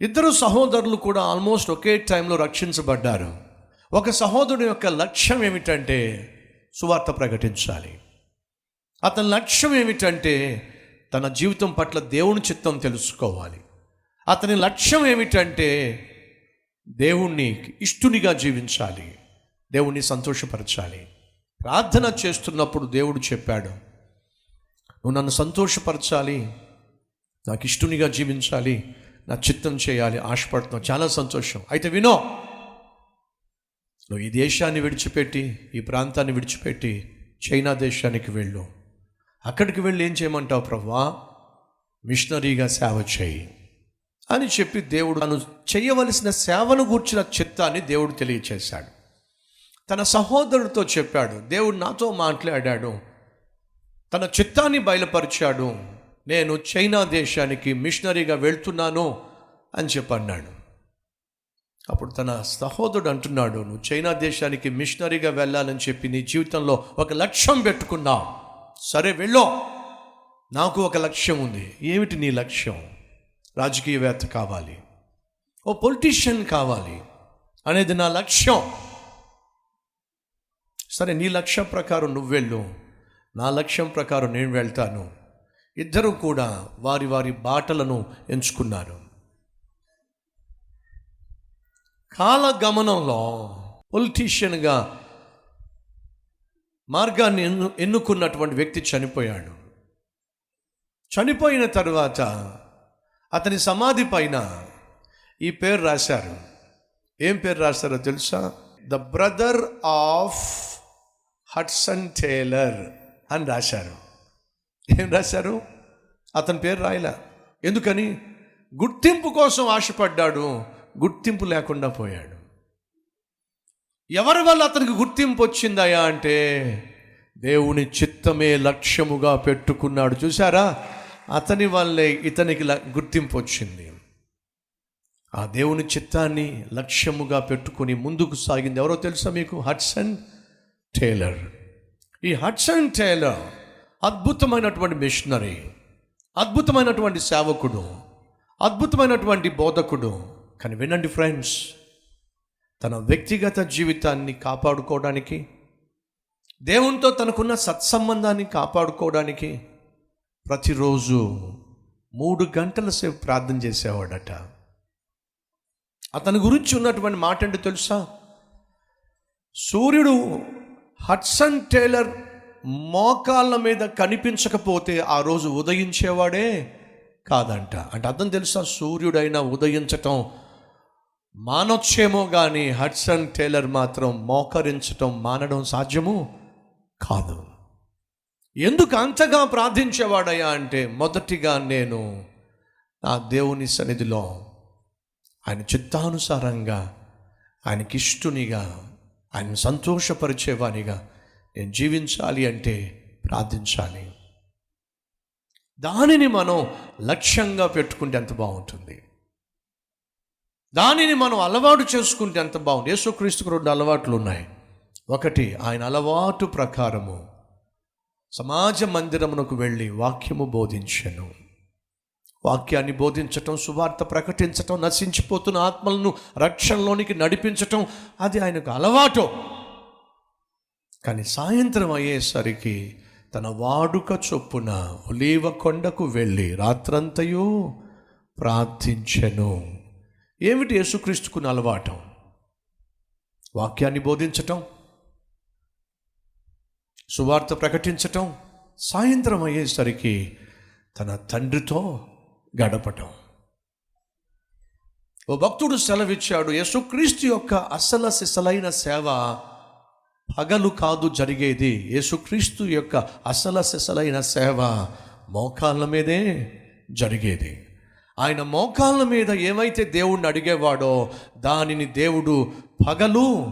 ఇద్దరు సహోదరులు కూడా ఆల్మోస్ట్ ఒకే టైంలో రక్షించబడ్డారు. ఒక సహోదరుని యొక్క లక్ష్యం ఏమిటంటే సువార్త ప్రకటించాలి. అతని లక్ష్యం ఏమిటంటే తన జీవితం పట్ల దేవుని చిత్తం తెలుసుకోవాలి. అతని లక్ష్యం ఏమిటంటే దేవుణ్ణి ఇష్టునిగా జీవించాలి. దేవుణ్ణి సంతోషపరచాలి. ప్రార్థన చేస్తున్నప్పుడు దేవుడు చెప్పాడు నువ్వు నన్ను సంతోషపరచాలి నాకు ఇష్టునిగా జీవించాలి నా చిత్తం చేయాలి ఆశపడుతున్నావు చాలా సంతోషం. అయితే వినో నువ్వు ఈ దేశాన్ని విడిచిపెట్టి ఈ ప్రాంతాన్ని విడిచిపెట్టి చైనా దేశానికి వెళ్ళు. అక్కడికి వెళ్ళి ఏం చేయమంటావు ప్రవ్వా? మిషనరీగా సేవ చేయి. అని చెప్పి దేవుడు తను చేయవలసిన సేవను గూర్చిన చిత్తాన్ని దేవుడు తెలియచేశాడు. తన సహోదరుడితో చెప్పాడు దేవుడు నాతో మాట్లాడాడు తన చిత్తాన్ని బయలుపరిచాడు నేను చైనా దేశానికి మిషనరీగా వెళ్తున్నాను అని చెప్పన్నాడు. అప్పుడు తన సహోదరుడు అంటున్నాడు నువ్వు చైనా దేశానికి మిషనరీగా వెళ్ళాలని చెప్పి నీ జీవితంలో ఒక లక్ష్యం పెట్టుకున్నావు. సరే వెళ్ళో. నాకు ఒక లక్ష్యం ఉంది. ఏమిటి నీ లక్ష్యం? రాజకీయవేత్త కావాలి. ఓ పొలిటీషియన్ కావాలి అనేది నా లక్ష్యం. సరే నీ లక్ష్యం ప్రకారం నువ్వు వెళ్ళు. నా లక్ష్యం ప్రకారం నేను వెళ్తాను. ఇద్దరు కూడా వారి వారి బాటలను ఎంచుకున్నారు. కాలగమనంలో పొలిటీషియన్గా మార్గాన్ని ఎన్ను ఎన్నుకున్నటువంటి వ్యక్తి చనిపోయాడు. చనిపోయిన తరువాత అతని సమాధి పైన ఈ పేరు రాశారు. ఏం పేరు రాశారో తెలుసా? The brother of Hudson Taylor అని రాశారు. ఏం రాశారు? అతని పేరు రాయల. ఎందుకని? గుర్తింపు కోసం ఆశపడ్డాడు. గుర్తింపు లేకుండా పోయాడు. ఎవరి వల్ల అతనికి గుర్తింపు వచ్చిందయా అంటే దేవుని చిత్తమే లక్ష్యముగా పెట్టుకున్నాడు. చూసారా అతని వల్లే ఇతనికి గుర్తింపు వచ్చింది. ఆ దేవుని చిత్తాన్ని లక్ష్యముగా పెట్టుకుని ముందుకు సాగింది ఎవరో తెలుసా మీకు? Hudson Taylor. ఈ హడ్సన్ టేలర్ అద్భుతమైనటువంటి మిషనరీ అద్భుతమైనటువంటి సేవకుడు అద్భుతమైనటువంటి బోధకుడు. కానీ వినండి ఫ్రెండ్స్ తన వ్యక్తిగత జీవితాన్ని కాపాడుకోవడానికి దేవునితో తనకున్న సత్సంబంధాన్ని కాపాడుకోవడానికి ప్రతిరోజు మూడు గంటల సేపు ప్రార్థన చేసేవాడట. అతని గురించి ఉన్నటువంటి మాట అంటే తెలుసా? సూర్యుడు హడ్సన్ టేలర్ మోకాళ్ళ మీద కనిపించకపోతే ఆ రోజు ఉదయించేవాడే కాదంట. అంటే అర్థం తెలుసా? సూర్యుడైనా ఉదయించటం మానొచ్చేమో కానీ హడ్సన్ టేలర్ మాత్రం మోకరించటం మానడం సాధ్యము కాదు. ఎందుకు అంతగా ప్రార్థించేవాడయ్యా అంటే మొదటిగా నేను నా దేవుని సన్నిధిలో ఆయన చిత్తానుసారంగా ఆయనకిష్టునిగా ఆయన సంతోషపరిచేవానిగా నేను జీవించాలి అంటే ప్రార్థించాలి. దానిని మనం లక్ష్యంగా పెట్టుకుంటే ఎంత బాగుంటుంది. దానిని మనం అలవాటు చేసుకుంటే ఎంత బాగుంది యేసుక్రీస్తుకు రెండు అలవాట్లు ఉన్నాయి. ఒకటి ఆయన అలవాటు ప్రకారము సమాజ మందిరమునకు వెళ్ళి వాక్యము బోధించను. వాక్యాన్ని బోధించటం సువార్త ప్రకటించటం నశించిపోతున్న ఆత్మలను రక్షణలోనికి నడిపించటం అది ఆయనకు అలవాటు. కానీ సాయంత్రం అయ్యేసరికి తన వాడుక చొప్పున ఒలీవ కొండకు వెళ్ళి రాత్రంతయు ప్రార్థించెను. ఏమిటి యేసుక్రీస్తుకున్న అలవాటం? వాక్యాన్ని బోధించటం? సువార్త ప్రకటించటం? సాయంత్రం అయ్యేసరికి తన తండ్రితో గడపటం. ఓ భక్తుడు సెలవిచ్చాడు యేసుక్రీస్తు యొక్క అసల సిసలైన సేవ పగలు కాదు జరిగేది. యేసుక్రీస్తు యొక్క అసల సెసలైన సేవ మోకాళ్ళ మీదే జరిగేది. ఆయన మోకాళ్ళ మీద ఏమైతే దేవుణ్ణి అడిగేవాడో దానిని దేవుడు పగలు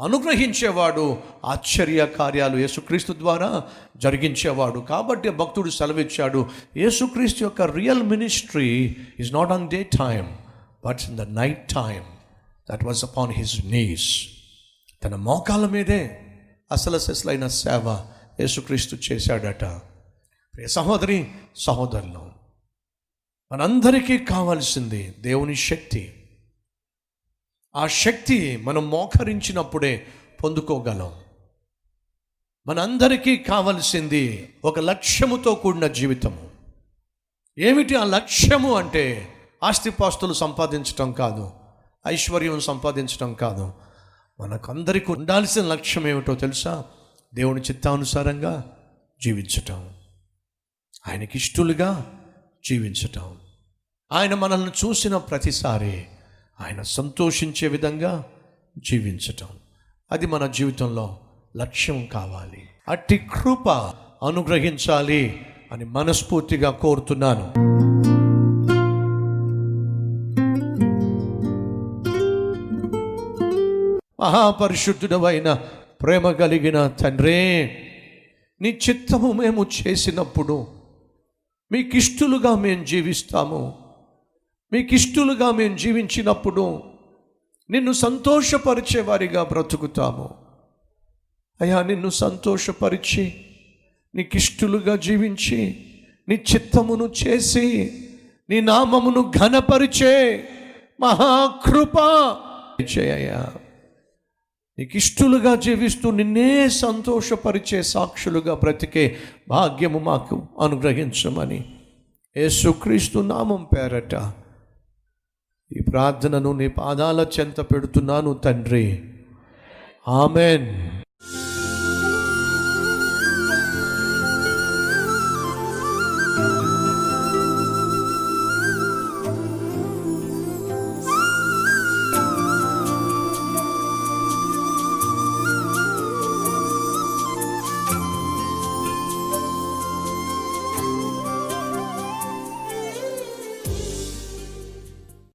అనుగ్రహించేవాడు ఆశ్చర్య కార్యాలు యేసుక్రీస్తు ద్వారా జరిగించేవాడు. కాబట్టి భక్తుడు సెలవిచ్చాడు యేసుక్రీస్తు యొక్క real ministry is not on day time but in the night time that was upon his knees తన మోకాల మీదే అసలు అసలైన సేవ యేసుక్రీస్తు చేశాడట. ప్రియ సహోదరి సహోదరులు మనందరికీ కావాల్సింది దేవుని శక్తి. ఆ శక్తి మనం మోకరించినప్పుడే పొందుకోగలం. మనందరికీ కావలసింది ఒక లక్ష్యముతో కూడిన జీవితము. ఏమిటి ఆ లక్ష్యము అంటే ఆస్తిపాస్తులు సంపాదించటం కాదు ఐశ్వర్యం సంపాదించటం కాదు మనకందరికి ఉండాల్సిన లక్ష్యం ఏమిటో తెలుసా? దేవుని చిత్తానుసారంగా జీవించటం. ఆయనకి ఇష్టలుగా జీవించటం. ఆయన మనల్ని చూసిన ప్రతిసారి ఆయన సంతోషించే విధంగా జీవించటం. అది మన జీవితంలో లక్ష్యం కావాలి. అట్టి కృప అనుగ్రహించాలి అని మనస్ఫూర్తిగా కోరుతున్నాను. మహాపరిశుద్ధుడవైన ప్రేమ కలిగిన తండ్రే నీ చిత్తము మేము చేసినప్పుడు మీకిష్టులుగా మేము జీవిస్తాము. మీకిష్టులుగా మేము జీవించినప్పుడు నిన్ను సంతోషపరిచే వారిగా బ్రతుకుతాము. అయ్యా నిన్ను సంతోషపరిచి నీకిష్టులుగా జీవించి నీ చిత్తమును చేసి నీ నామమును ఘనపరిచే మహాకృప చేయ నీకు ఇష్టలుగా జీవిస్తూ నిన్నే సంతోషపరిచే సాక్షులుగా బ్రతికే భాగ్యము మాకు అనుగ్రహించమని యేసుక్రీస్తు నామం పేరట. ఈ ప్రార్థనను నీ పాదాల చెంత పెడుతున్నాను తండ్రి. ఆమెన్.